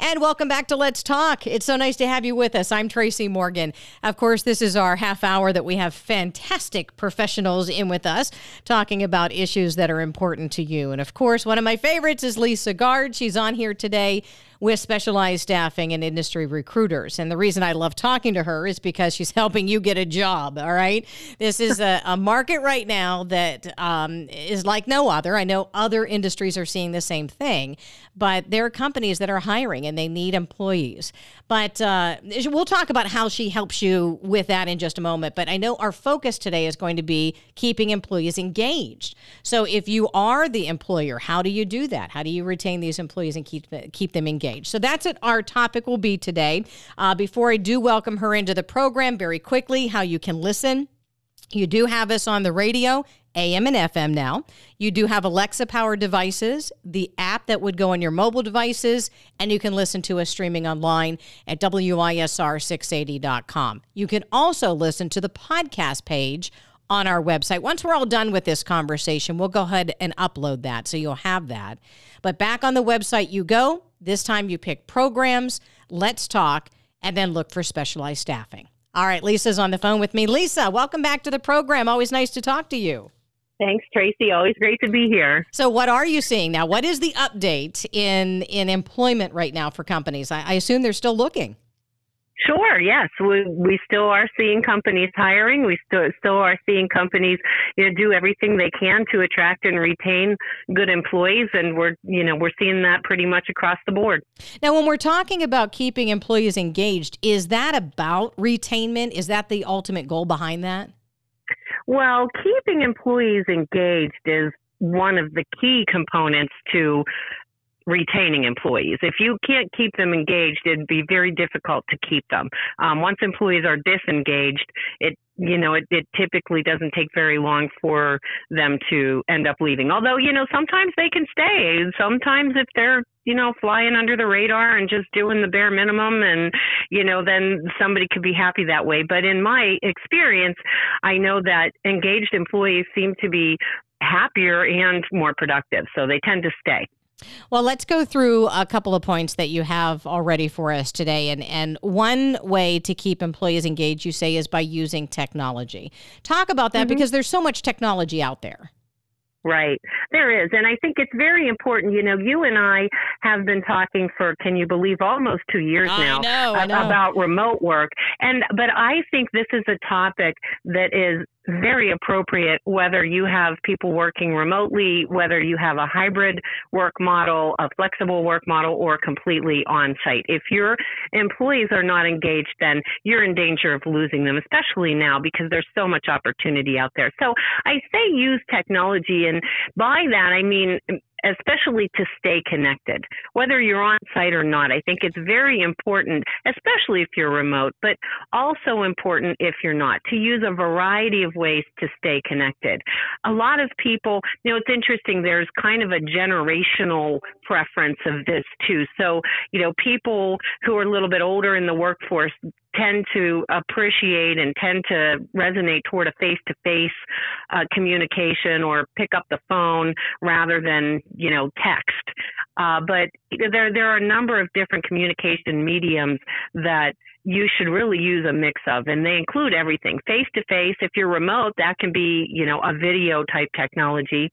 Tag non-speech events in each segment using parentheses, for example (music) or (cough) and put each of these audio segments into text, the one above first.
And welcome back to Let's Talk. It's so nice to have you with us. I'm Tracy Morgan. Of course, this is our half hour that we have fantastic professionals in with us talking about issues that are important to you. And of course, one of my favorites is Lisa Guard. She's on here today with specialized staffing and industry recruiters. And the reason I love talking to her is because she's (laughs) helping you get a job. All right. This is a, a market right now that um, is like no other. I know other industries are seeing the same thing, but there are companies that are hiring and they need employees. But uh, we'll talk about how she helps you with that in just a moment. But I know our focus today is going to be keeping employees engaged. So if you are the employer, how do you do that? How do you retain these employees and keep keep them engaged? Engaged. So that's what our topic will be today. Uh, before I do welcome her into the program, very quickly, how you can listen. You do have us on the radio, AM and FM now. You do have Alexa powered devices, the app that would go on your mobile devices, and you can listen to us streaming online at WISR680.com. You can also listen to the podcast page on our website. Once we're all done with this conversation, we'll go ahead and upload that so you'll have that. But back on the website you go. This time you pick programs, let's talk, and then look for specialized staffing. All right, Lisa's on the phone with me. Lisa, welcome back to the program. Always nice to talk to you. Thanks, Tracy. Always great to be here. So, what are you seeing now? What is the update in in employment right now for companies? I, I assume they're still looking. Sure. Yes, we we still are seeing companies hiring. We still still are seeing companies you know do everything they can to attract and retain good employees, and we're you know we're seeing that pretty much across the board. Now, when we're talking about keeping employees engaged, is that about retainment? Is that the ultimate goal behind that? Well, keeping employees engaged is one of the key components to retaining employees. If you can't keep them engaged, it'd be very difficult to keep them. Um, once employees are disengaged, it you know it, it typically doesn't take very long for them to end up leaving. Although you know sometimes they can stay. Sometimes if they're you know flying under the radar and just doing the bare minimum, and you know then somebody could be happy that way. But in my experience, I know that engaged employees seem to be happier and more productive, so they tend to stay. Well, let's go through a couple of points that you have already for us today. And, and one way to keep employees engaged, you say, is by using technology. Talk about that mm-hmm. because there's so much technology out there. Right. There is. And I think it's very important. You know, you and I have been talking for, can you believe, almost two years I now know, know. about remote work. And, but I think this is a topic that is very appropriate whether you have people working remotely, whether you have a hybrid work model, a flexible work model, or completely on site. If your employees are not engaged, then you're in danger of losing them, especially now because there's so much opportunity out there. So I say use technology, and by that I mean especially to stay connected, whether you're on site or not. I think it's very important, especially if you're remote, but also important if you're not, to use a variety of ways to stay connected. A lot of people, you know, it's interesting, there's kind of a generational preference of this too. So, you know, people who are a little bit older in the workforce tend to appreciate and tend to resonate toward a face to face communication or pick up the phone rather than you know text. Uh, but there there are a number of different communication mediums that you should really use a mix of and they include everything. Face to face if you're remote that can be you know a video type technology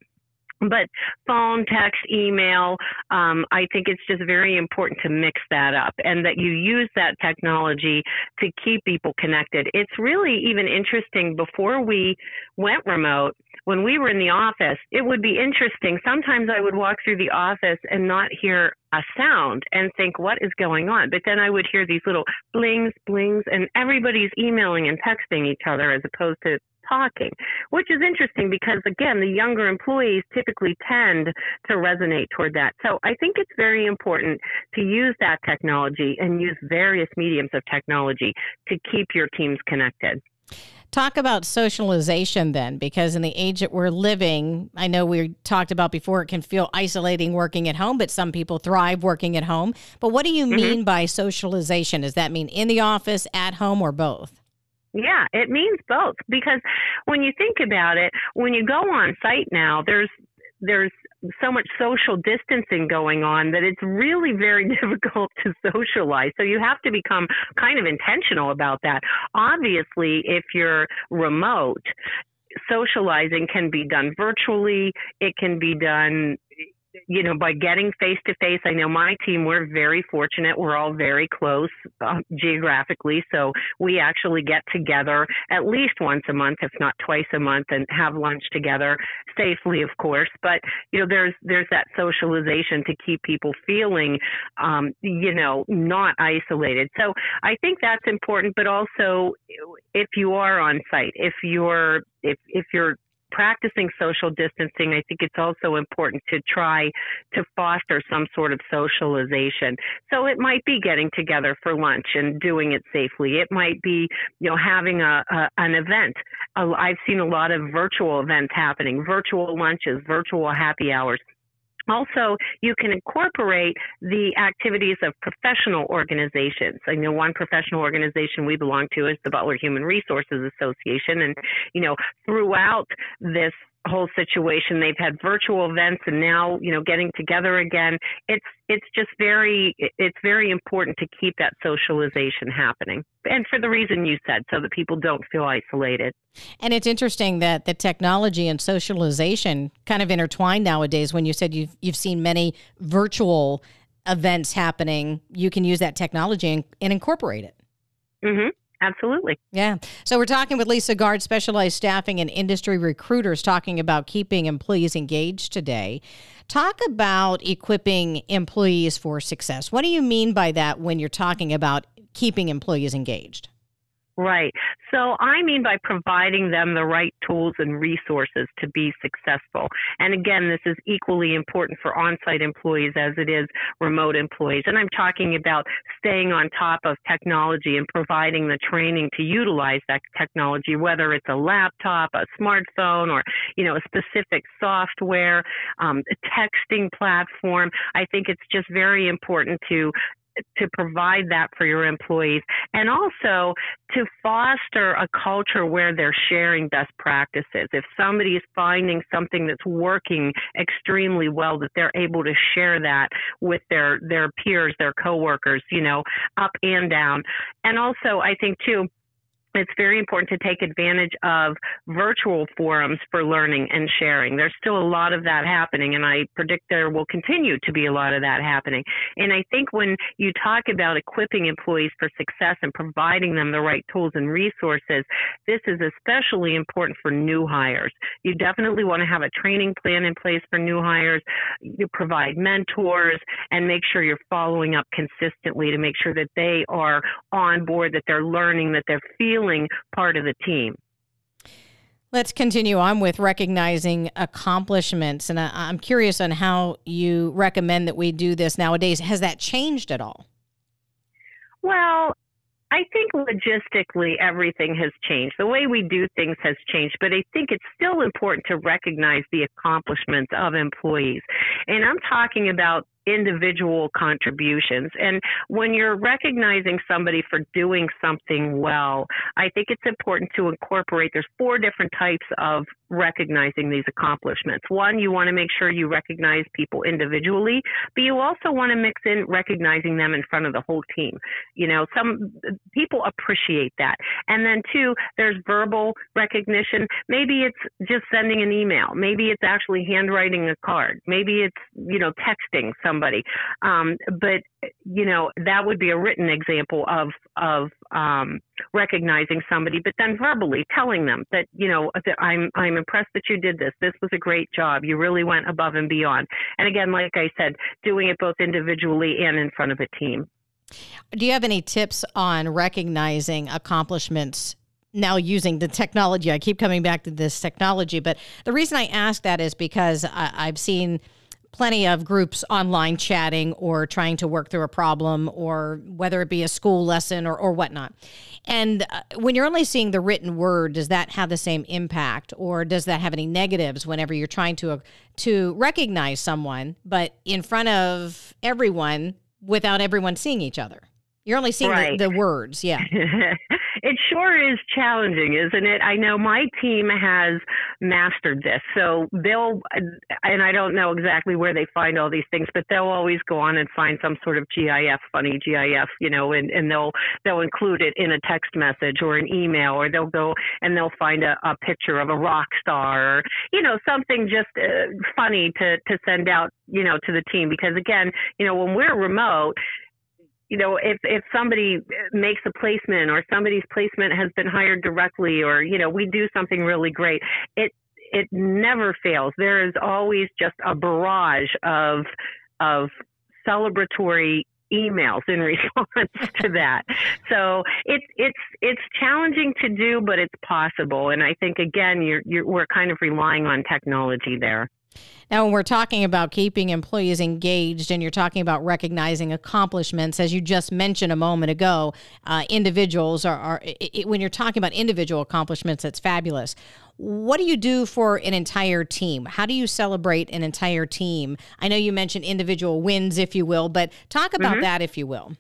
but phone, text, email, um, I think it's just very important to mix that up and that you use that technology to keep people connected. It's really even interesting before we went remote, when we were in the office, it would be interesting. Sometimes I would walk through the office and not hear a sound and think, what is going on? But then I would hear these little blings, blings, and everybody's emailing and texting each other as opposed to talking, which is interesting because, again, the younger employees typically tend to resonate toward that. So I think it's very important to use that technology and use various mediums of technology to keep your teams connected. Talk about socialization then, because in the age that we're living, I know we talked about before it can feel isolating working at home, but some people thrive working at home. But what do you mm-hmm. mean by socialization? Does that mean in the office, at home, or both? Yeah, it means both because when you think about it, when you go on site now, there's there's so much social distancing going on that it's really very (laughs) difficult to socialize. So you have to become kind of intentional about that. Obviously, if you're remote, socializing can be done virtually. It can be done you know, by getting face to face, I know my team, we're very fortunate. We're all very close uh, geographically. So we actually get together at least once a month, if not twice a month and have lunch together safely, of course. But, you know, there's, there's that socialization to keep people feeling, um, you know, not isolated. So I think that's important, but also if you are on site, if you're, if, if you're practicing social distancing, I think it's also important to try to foster some sort of socialization. So it might be getting together for lunch and doing it safely. It might be, you know, having a, a an event. I've seen a lot of virtual events happening, virtual lunches, virtual happy hours. Also, you can incorporate the activities of professional organizations. I know one professional organization we belong to is the Butler Human Resources Association. And, you know, throughout this whole situation. They've had virtual events and now, you know, getting together again. It's it's just very it's very important to keep that socialization happening. And for the reason you said, so that people don't feel isolated. And it's interesting that the technology and socialization kind of intertwine nowadays when you said you've you've seen many virtual events happening, you can use that technology and, and incorporate it. Mhm. Absolutely. Yeah. So we're talking with Lisa Guard, specialized staffing and industry recruiters, talking about keeping employees engaged today. Talk about equipping employees for success. What do you mean by that when you're talking about keeping employees engaged? Right. So I mean by providing them the right tools and resources to be successful. And again, this is equally important for on-site employees as it is remote employees. And I'm talking about staying on top of technology and providing the training to utilize that technology, whether it's a laptop, a smartphone, or, you know, a specific software, um, texting platform. I think it's just very important to to provide that for your employees and also to foster a culture where they're sharing best practices. If somebody is finding something that's working extremely well, that they're able to share that with their, their peers, their coworkers, you know, up and down. And also, I think too, it's very important to take advantage of virtual forums for learning and sharing. There's still a lot of that happening, and I predict there will continue to be a lot of that happening. And I think when you talk about equipping employees for success and providing them the right tools and resources, this is especially important for new hires. You definitely want to have a training plan in place for new hires. You provide mentors and make sure you're following up consistently to make sure that they are on board, that they're learning, that they're feeling part of the team. Let's continue on with recognizing accomplishments. And I, am curious on how you recommend that we do this nowadays. Has that changed at all? Well, I think logistically everything has changed. The way we do things has changed, but I think it's still important to recognize the accomplishments of employees. And I'm talking about individual contributions. And when you're recognizing somebody for doing something well, I think it's important to incorporate, there's four different types of recognizing these accomplishments. One, you want to make sure you recognize people individually, but you also want to mix in recognizing them in front of the whole team. You know, some people appreciate that. And then two, there's verbal recognition. Maybe it's just sending an email. Maybe it's actually handwriting a card. Maybe it's, you know, texting some somebody. Um, but you know that would be a written example of of um, recognizing somebody, but then verbally telling them that you know that I'm I'm impressed that you did this. This was a great job. You really went above and beyond. And again, like I said, doing it both individually and in front of a team. Do you have any tips on recognizing accomplishments now using the technology. I keep coming back to this technology, but the reason I ask that is because I, have seen plenty of groups online chatting or trying to work through a problem or whether it be a school lesson or, or whatnot. And uh, when you're only seeing the written word, does that have the same impact or does that have any negatives whenever you're trying to, uh, to recognize someone, but in front of everyone without everyone seeing each other? You're only seeing right. the, the, words, yeah. (laughs) it sure is challenging, isn't it? I know my team has mastered this. So they'll, and I don't know exactly where they find all these things, but they'll always go on and find some sort of GIF, funny GIF, you know, and, and they'll, they'll include it in a text message or an email, or they'll go and they'll find a, a picture of a rock star or, you know, something just uh, funny to, to send out, you know, to the team. Because again, you know, when we're remote, you know, if if somebody makes a placement or somebody's placement has been hired directly, or you know, we do something really great, it it never fails. There is always just a barrage of of celebratory emails in (laughs) response to that. So it's it's it's challenging to do, but it's possible. And I think again, you're, you're we're kind of relying on technology there. Now, when we're talking about keeping employees engaged and you're talking about recognizing accomplishments, as you just mentioned a moment ago, uh, individuals are, are it, when you're talking about individual accomplishments, that's fabulous. What do you do for an entire team? How do you celebrate an entire team? I know you mentioned individual wins, if you will, but talk about mm-hmm. that, if you will.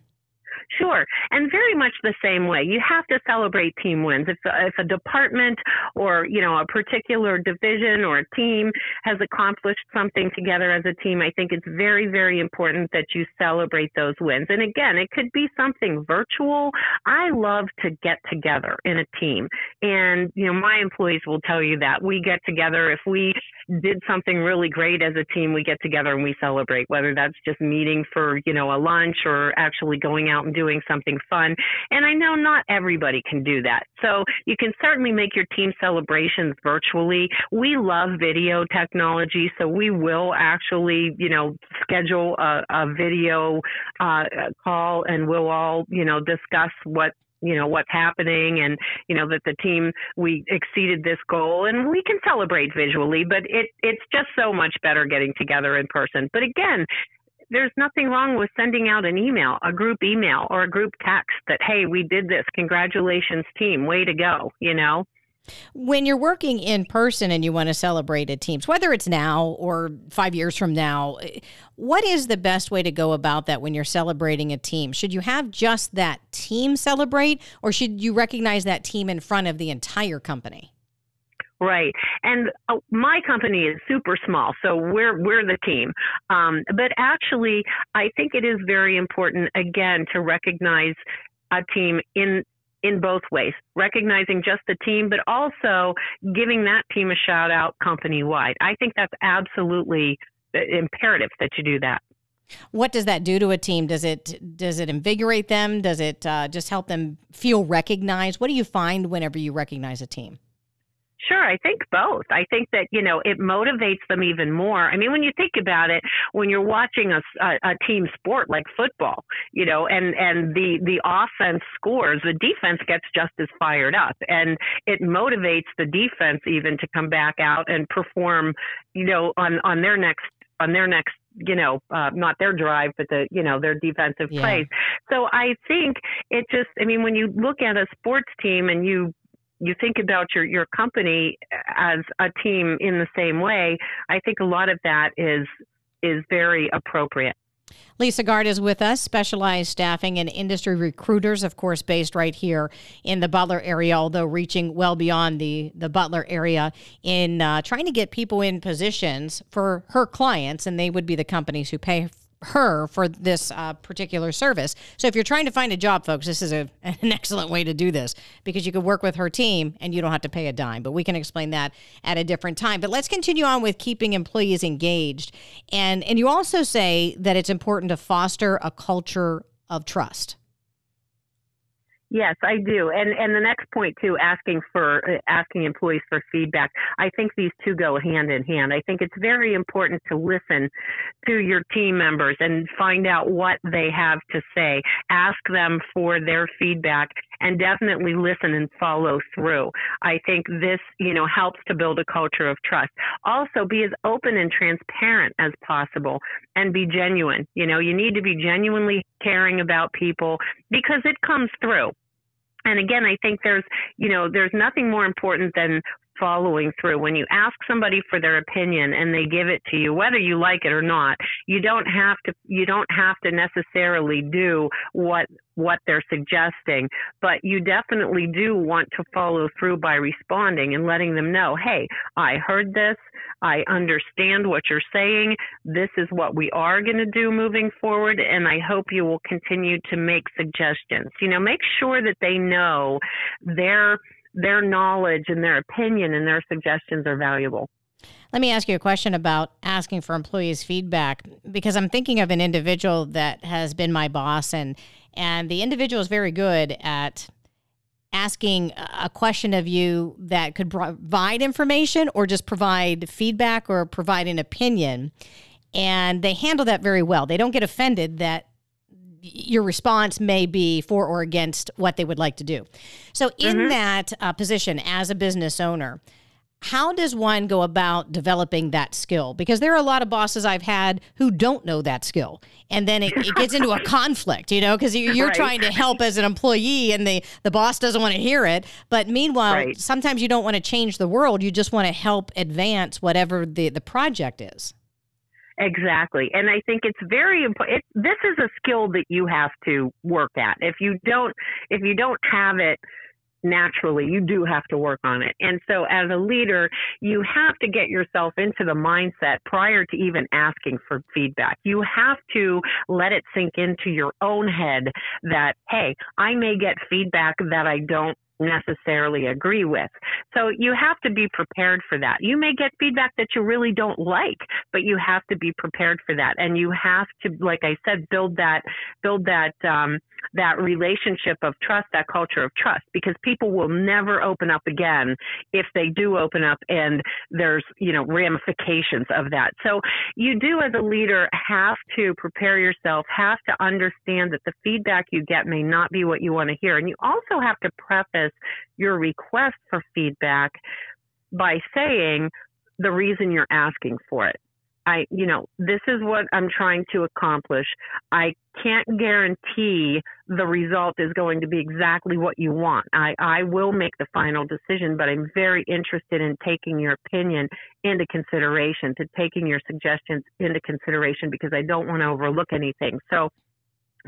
Sure, and very much the same way. You have to celebrate team wins. If, uh, if a department or you know a particular division or a team has accomplished something together as a team, I think it's very very important that you celebrate those wins. And again, it could be something virtual. I love to get together in a team, and you know my employees will tell you that we get together if we did something really great as a team. We get together and we celebrate, whether that's just meeting for you know a lunch or actually going out and doing something fun. And I know not everybody can do that. So you can certainly make your team celebrations virtually. We love video technology, so we will actually, you know, schedule a, a video uh, call and we'll all, you know, discuss what you know what's happening and you know that the team we exceeded this goal and we can celebrate visually but it it's just so much better getting together in person but again there's nothing wrong with sending out an email, a group email or a group text that, hey, we did this. Congratulations, team. Way to go, you know? When you're working in person and you want to celebrate a teams, whether it's now or five years from now, what is the best way to go about that when you're celebrating a team? Should you have just that team celebrate, or should you recognize that team in front of the entire company? Right, and uh, my company is super small, so we're we're the team. Um, but actually, I think it is very important again to recognize a team in in both ways, recognizing just the team, but also giving that team a shout out company wide. I think that's absolutely uh, imperative that you do that. What does that do to a team? Does it does it invigorate them? Does it uh, just help them feel recognized? What do you find whenever you recognize a team? Sure, I think both. I think that you know it motivates them even more. I mean, when you think about it, when you're watching a, a, a team sport like football, you know, and and the the offense scores, the defense gets just as fired up, and it motivates the defense even to come back out and perform, you know, on on their next on their next you know, uh, not their drive, but the, you know, their defensive yeah. plays. So I think it just, I mean, when you look at a sports team and you you think about your, your company as a team in the same way, I think a lot of that is is very appropriate. Lisa Guard is with us, specialized staffing and industry recruiters, of course, based right here in the Butler area, although reaching well beyond the, the Butler area in uh, trying to get people in positions for her clients, and they would be the companies who pay her for this uh, particular service. So if you're trying to find a job, folks, this is a, (laughs) an excellent way to do this because you could work with her team and you don't have to pay a dime. But we can explain that at a different time. But let's continue on with keeping employees engaged. And and you also say that it's important to foster a culture of trust. Yes, I do. And and the next point too, asking for asking employees for feedback. I think these two go hand in hand. I think it's very important to listen to your team members and find out what they have to say. Ask them for their feedback and definitely listen and follow through. I think this, you know, helps to build a culture of trust. Also be as open and transparent as possible and be genuine. You know, you need to be genuinely caring about people because it comes through and again, I think there's, you know, there's nothing more important than following through. When you ask somebody for their opinion and they give it to you, whether you like it or not, you don't have to you don't have to necessarily do what what they're suggesting, but you definitely do want to follow through by responding and letting them know, "Hey, I heard this. I understand what you're saying. This is what we are going to do moving forward, and I hope you will continue to make suggestions." You know, make sure that they know their their knowledge and their opinion and their suggestions are valuable. Let me ask you a question about asking for employees' feedback because I'm thinking of an individual that has been my boss and and the individual is very good at asking a question of you that could provide information or just provide feedback or provide an opinion and they handle that very well. They don't get offended that your response may be for or against what they would like to do. So, in mm-hmm. that uh, position as a business owner, how does one go about developing that skill? Because there are a lot of bosses I've had who don't know that skill. And then it, it gets into a (laughs) conflict, you know, because you're right. trying to help as an employee and the, the boss doesn't want to hear it. But meanwhile, right. sometimes you don't want to change the world. You just want to help advance whatever the, the project is. Exactly. And I think it's very important. This is a skill that you have to work at. If you don't, if you don't have it, naturally you do have to work on it and so as a leader you have to get yourself into the mindset prior to even asking for feedback you have to let it sink into your own head that hey i may get feedback that i don't necessarily agree with. So you have to be prepared for that. You may get feedback that you really don't like, but you have to be prepared for that. And you have to, like I said, build that, build that, um, that relationship of trust, that culture of trust, because people will never open up again if they do open up and there's, you know, ramifications of that. So you do as a leader have to prepare yourself, have to understand that the feedback you get may not be what you want to hear. And you also have to preface your request for feedback by saying the reason you're asking for it. I, you know, this is what I'm trying to accomplish. I can't guarantee the result is going to be exactly what you want. I, I will make the final decision, but I'm very interested in taking your opinion into consideration, to taking your suggestions into consideration because I don't want to overlook anything. So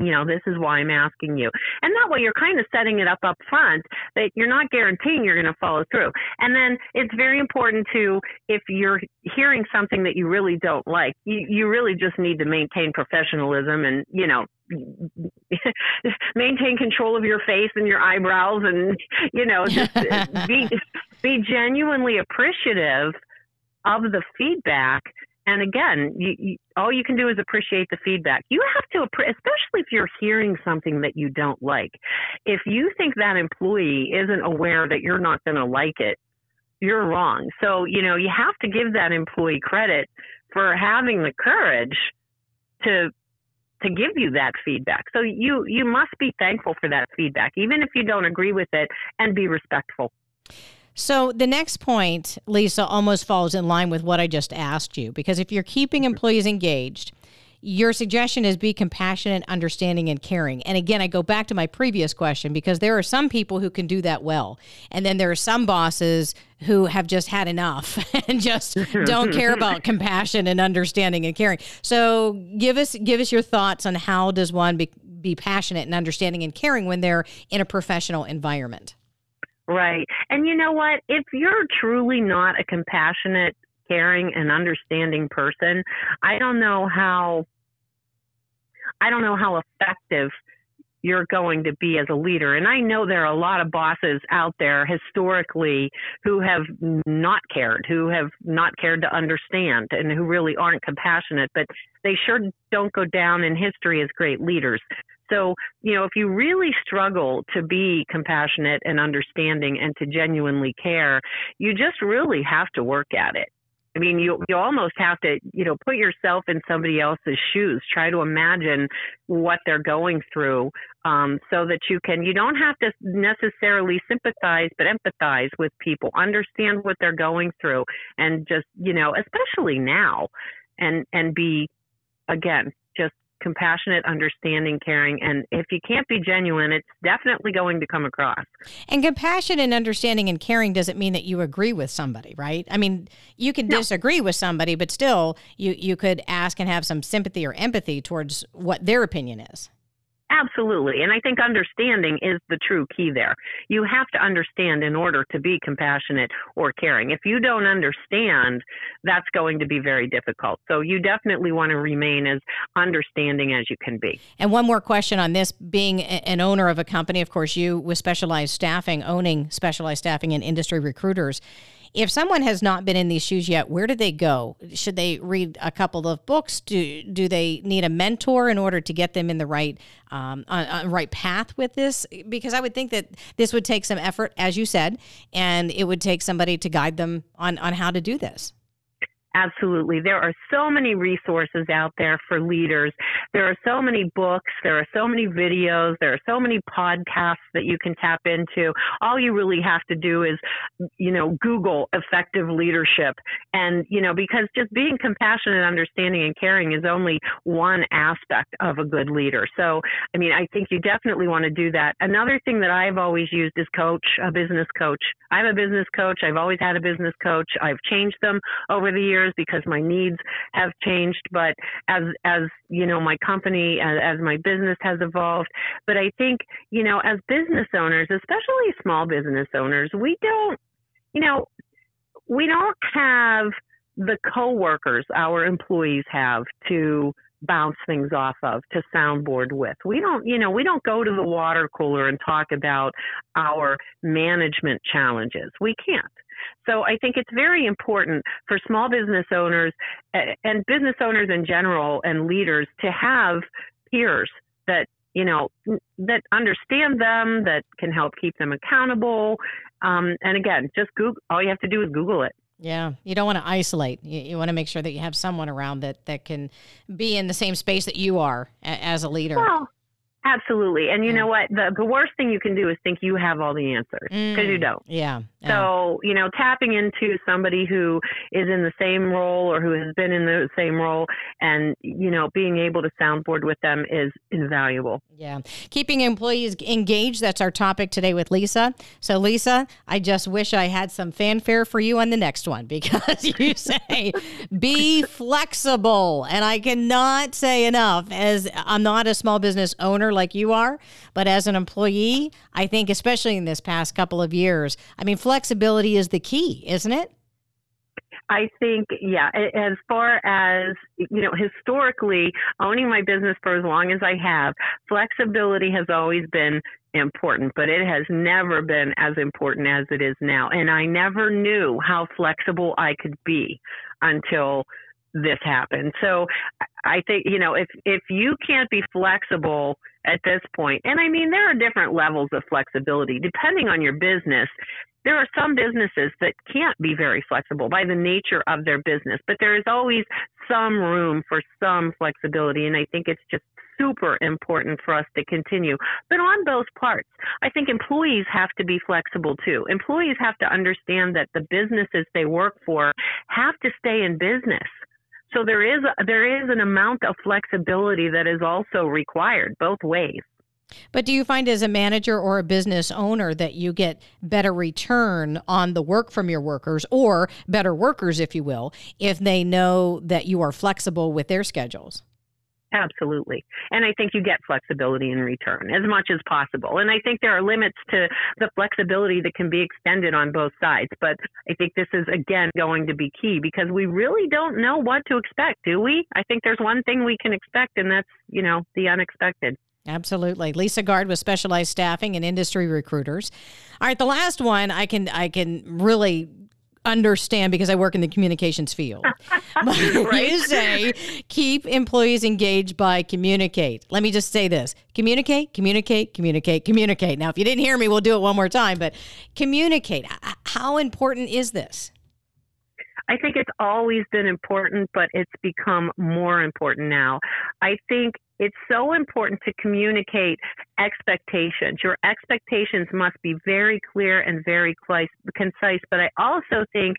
you know, this is why I'm asking you. And that way you're kind of setting it up up front that you're not guaranteeing you're going to follow through. And then it's very important to, if you're hearing something that you really don't like, you, you really just need to maintain professionalism and, you know, (laughs) maintain control of your face and your eyebrows and, you know, just (laughs) be, be genuinely appreciative of the feedback and again, you, you, all you can do is appreciate the feedback. You have to, especially if you're hearing something that you don't like. If you think that employee isn't aware that you're not going to like it, you're wrong. So, you know, you have to give that employee credit for having the courage to to give you that feedback. So you you must be thankful for that feedback even if you don't agree with it and be respectful. So the next point, Lisa, almost falls in line with what I just asked you because if you're keeping employees engaged, your suggestion is be compassionate, understanding, and caring. And again, I go back to my previous question because there are some people who can do that well. And then there are some bosses who have just had enough (laughs) and just don't care about (laughs) compassion and understanding and caring. So give us give us your thoughts on how does one be, be passionate and understanding and caring when they're in a professional environment? Right. And you know what? If you're truly not a compassionate, caring, and understanding person, I don't know how I don't know how effective you're going to be as a leader. And I know there are a lot of bosses out there historically who have not cared, who have not cared to understand, and who really aren't compassionate, but they sure don't go down in history as great leaders. So, you know, if you really struggle to be compassionate and understanding and to genuinely care, you just really have to work at it. I mean, you you almost have to, you know, put yourself in somebody else's shoes. Try to imagine what they're going through, um, so that you can. You don't have to necessarily sympathize, but empathize with people. Understand what they're going through, and just, you know, especially now, and and be, again, just compassionate, understanding, caring. And if you can't be genuine, it's definitely going to come across. And compassion and understanding and caring doesn't mean that you agree with somebody, right? I mean, you can no. disagree with somebody, but still you, you could ask and have some sympathy or empathy towards what their opinion is. Absolutely. And I think understanding is the true key there. You have to understand in order to be compassionate or caring. If you don't understand, that's going to be very difficult. So you definitely want to remain as understanding as you can be. And one more question on this being an owner of a company, of course, you with specialized staffing, owning specialized staffing and industry recruiters if someone has not been in these shoes yet, where do they go? Should they read a couple of books? Do do they need a mentor in order to get them in the right um, on, on right path with this? Because I would think that this would take some effort, as you said, and it would take somebody to guide them on on how to do this. Absolutely. There are so many resources out there for leaders. There are so many books. There are so many videos. There are so many podcasts that you can tap into. All you really have to do is, you know, Google effective leadership. And, you know, because just being compassionate, understanding, and caring is only one aspect of a good leader. So, I mean, I think you definitely want to do that. Another thing that I've always used is coach, a business coach. I'm a business coach. I've always had a business coach. I've changed them over the years years because my needs have changed. But as as you know, my company as, as my business has evolved. But I think you know, as business owners, especially small business owners, we don't, you know, we don't have the coworkers our employees have to bounce things off of to soundboard with. We don't, you know, we don't go to the water cooler and talk about our management challenges. We can't. So I think it's very important for small business owners and business owners in general and leaders to have peers that you know that understand them that can help keep them accountable um, and again just google all you have to do is google it yeah, you don't want to isolate. You, you, want to make sure that you have someone around that that can be in the same space that you are a, as a leader. Well, Absolutely. And you know what? The the worst thing you can do is think you have all the answers because mm, you don't. Yeah, yeah. So, you know, tapping into somebody who is in the same role or who has been in the same role and, you know, being able to soundboard with them is invaluable. Yeah. Keeping employees engaged, that's our topic today with Lisa. So, Lisa, I just wish I had some fanfare for you on the next one (laughs) because you say be flexible. And I cannot say enough as I'm not a small business owner like you are, but as an employee, I think, especially in this past couple of years, I mean, flexibility is the key, isn't it? I think, yeah, as far as, you know, historically, owning my business for as long as I have, flexibility has always been important, but it has never been as important as it is now. And I never knew how flexible I could be until this happened. So I think, you know, if, if you can't be flexible at this point, and I mean, there are different levels of flexibility depending on your business. There are some businesses that can't be very flexible by the nature of their business, but there is always some room for some flexibility. And I think it's just super important for us to continue. But on both parts, I think employees have to be flexible too. Employees have to understand that the businesses they work for have to stay in business. So there is there is an amount of flexibility that is also required both ways. But do you find as a manager or a business owner that you get better return on the work from your workers or better workers if you will if they know that you are flexible with their schedules? Absolutely. And I think you get flexibility in return as much as possible. And I think there are limits to the flexibility that can be extended on both sides. But I think this is, again, going to be key because we really don't know what to expect, do we? I think there's one thing we can expect, and that's, you know, the unexpected. Absolutely. Lisa Guard with specialized staffing and industry recruiters. All right, the last one I can I can really understand because I work in the communications field. (laughs) (laughs) right? You say keep employees engaged by communicate. Let me just say this communicate, communicate, communicate, communicate. Now, if you didn't hear me, we'll do it one more time, but communicate. How important is this? I think it's always been important, but it's become more important now. I think it's so important to communicate expectations. Your expectations must be very clear and very concise. But I also think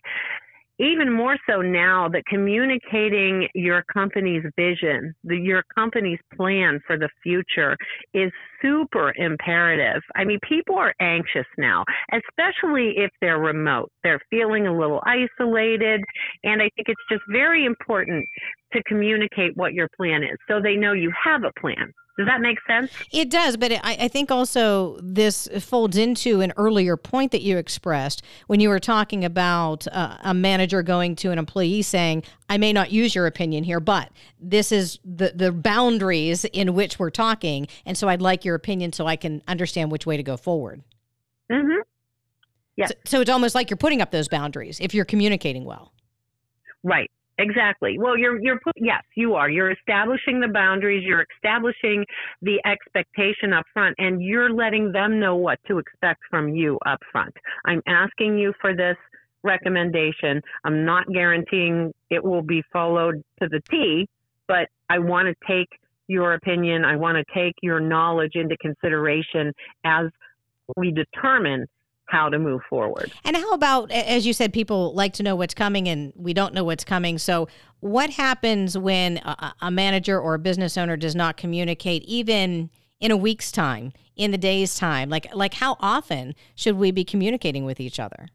even more so now that communicating your company's vision, the, your company's plan for the future is super imperative. I mean, people are anxious now, especially if they're remote. They're feeling a little isolated. And I think it's just very important to communicate what your plan is so they know you have a plan. Does that make sense? It does, but I, I, think also this folds into an earlier point that you expressed when you were talking about uh, a manager going to an employee saying, "I may not use your opinion here, but this is the the boundaries in which we're talking, and so I'd like your opinion so I can understand which way to go forward." Mm-hmm. Yeah. So, so it's almost like you're putting up those boundaries if you're communicating well. Right. Exactly. Well, you're you're put, yes, you are. You're establishing the boundaries. You're establishing the expectation up front, and you're letting them know what to expect from you up front. I'm asking you for this recommendation. I'm not guaranteeing it will be followed to the T, but I want to take your opinion. I want to take your knowledge into consideration as we determine how to move forward. And how about, as you said, people like to know what's coming and we don't know what's coming. So, what happens when a, a manager or a business owner does not communicate, even in a week's time, in the day's time? Like, like how often should we be communicating with each other?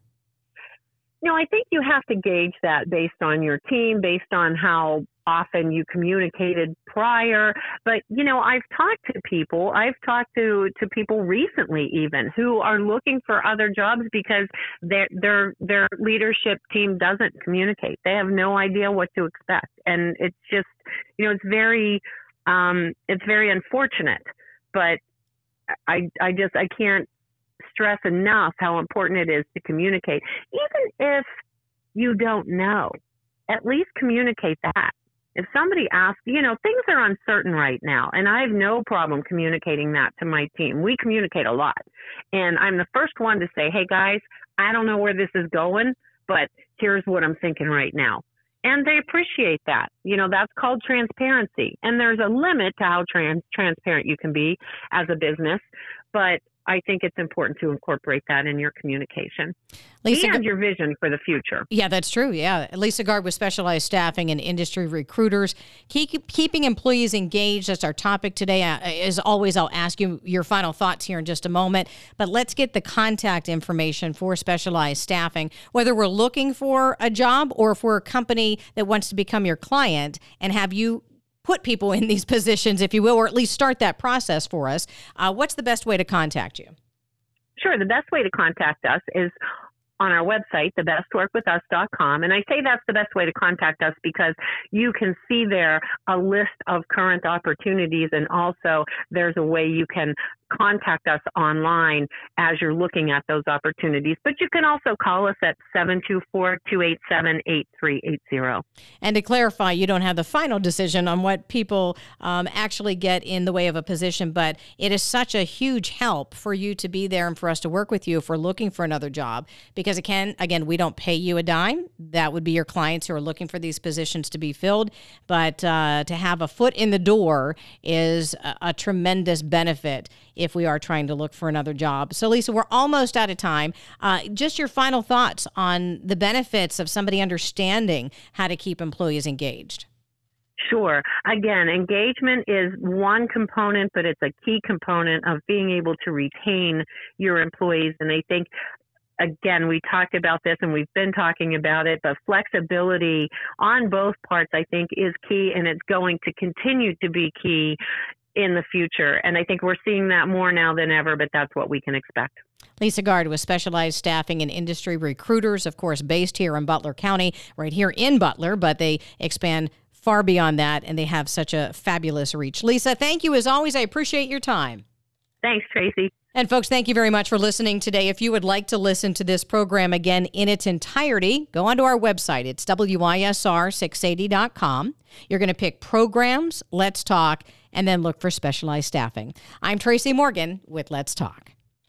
You know, I think you have to gauge that based on your team, based on how often you communicated prior. But, you know, I've talked to people, I've talked to, to people recently even who are looking for other jobs because their, their, their leadership team doesn't communicate. They have no idea what to expect. And it's just, you know, it's very, um, it's very unfortunate, but I, I just, I can't stress enough how important it is to communicate. Even if you don't know, at least communicate that if somebody asks, you know, things are uncertain right now, and I have no problem communicating that to my team. We communicate a lot. And I'm the first one to say, hey guys, I don't know where this is going, but here's what I'm thinking right now. And they appreciate that. You know, that's called transparency. And there's a limit to how trans- transparent you can be as a business. But I think it's important to incorporate that in your communication Lisa, and your vision for the future. Yeah, that's true. Yeah. Lisa Guard with Specialized Staffing and Industry Recruiters. Keep, keeping employees engaged. That's our topic today. Uh, as always, I'll ask you your final thoughts here in just a moment. But let's get the contact information for Specialized Staffing, whether we're looking for a job or if we're a company that wants to become your client and have you put people in these (laughs) positions, if you will, or at least start that process for us, uh, what's the best way to contact you? Sure. The best way to contact us is on our website, thebestworkwithus.com. And I say that's the best way to contact us because you can see there a list of current opportunities and also there's a way you can contact us online as you're looking at those opportunities. But you can also call us at 724 287 8380. And to clarify, you don't have the final decision on what people um, actually get in the way of a position, but it is such a huge help for you to be there and for us to work with you if we're looking for another job. Because again, again, we don't pay you a dime. That would be your clients who are looking for these positions to be filled. But uh, to have a foot in the door is a, a tremendous benefit if we are trying to look for another job. So, Lisa, we're almost out of time. Uh, just your final thoughts on the benefits of somebody understanding how to keep employees engaged. Sure. Again, engagement is one component, but it's a key component of being able to retain your employees. And I think again, we talked about this and we've been talking about it, but flexibility on both parts, I think, is key and it's going to continue to be key in the future. And I think we're seeing that more now than ever, but that's what we can expect. Lisa Guard with specialized staffing and industry recruiters, of course, based here in Butler County, right here in Butler, but they expand far beyond that and they have such a fabulous reach. Lisa, thank you as always. I appreciate your time. Thanks, Tracy. And folks, thank you very much for listening today. If you would like to listen to this program again in its entirety, go onto our website. It's WISR680.com. You're going to pick programs, Let's Talk, and then look for specialized staffing. I'm Tracy Morgan with Let's Talk.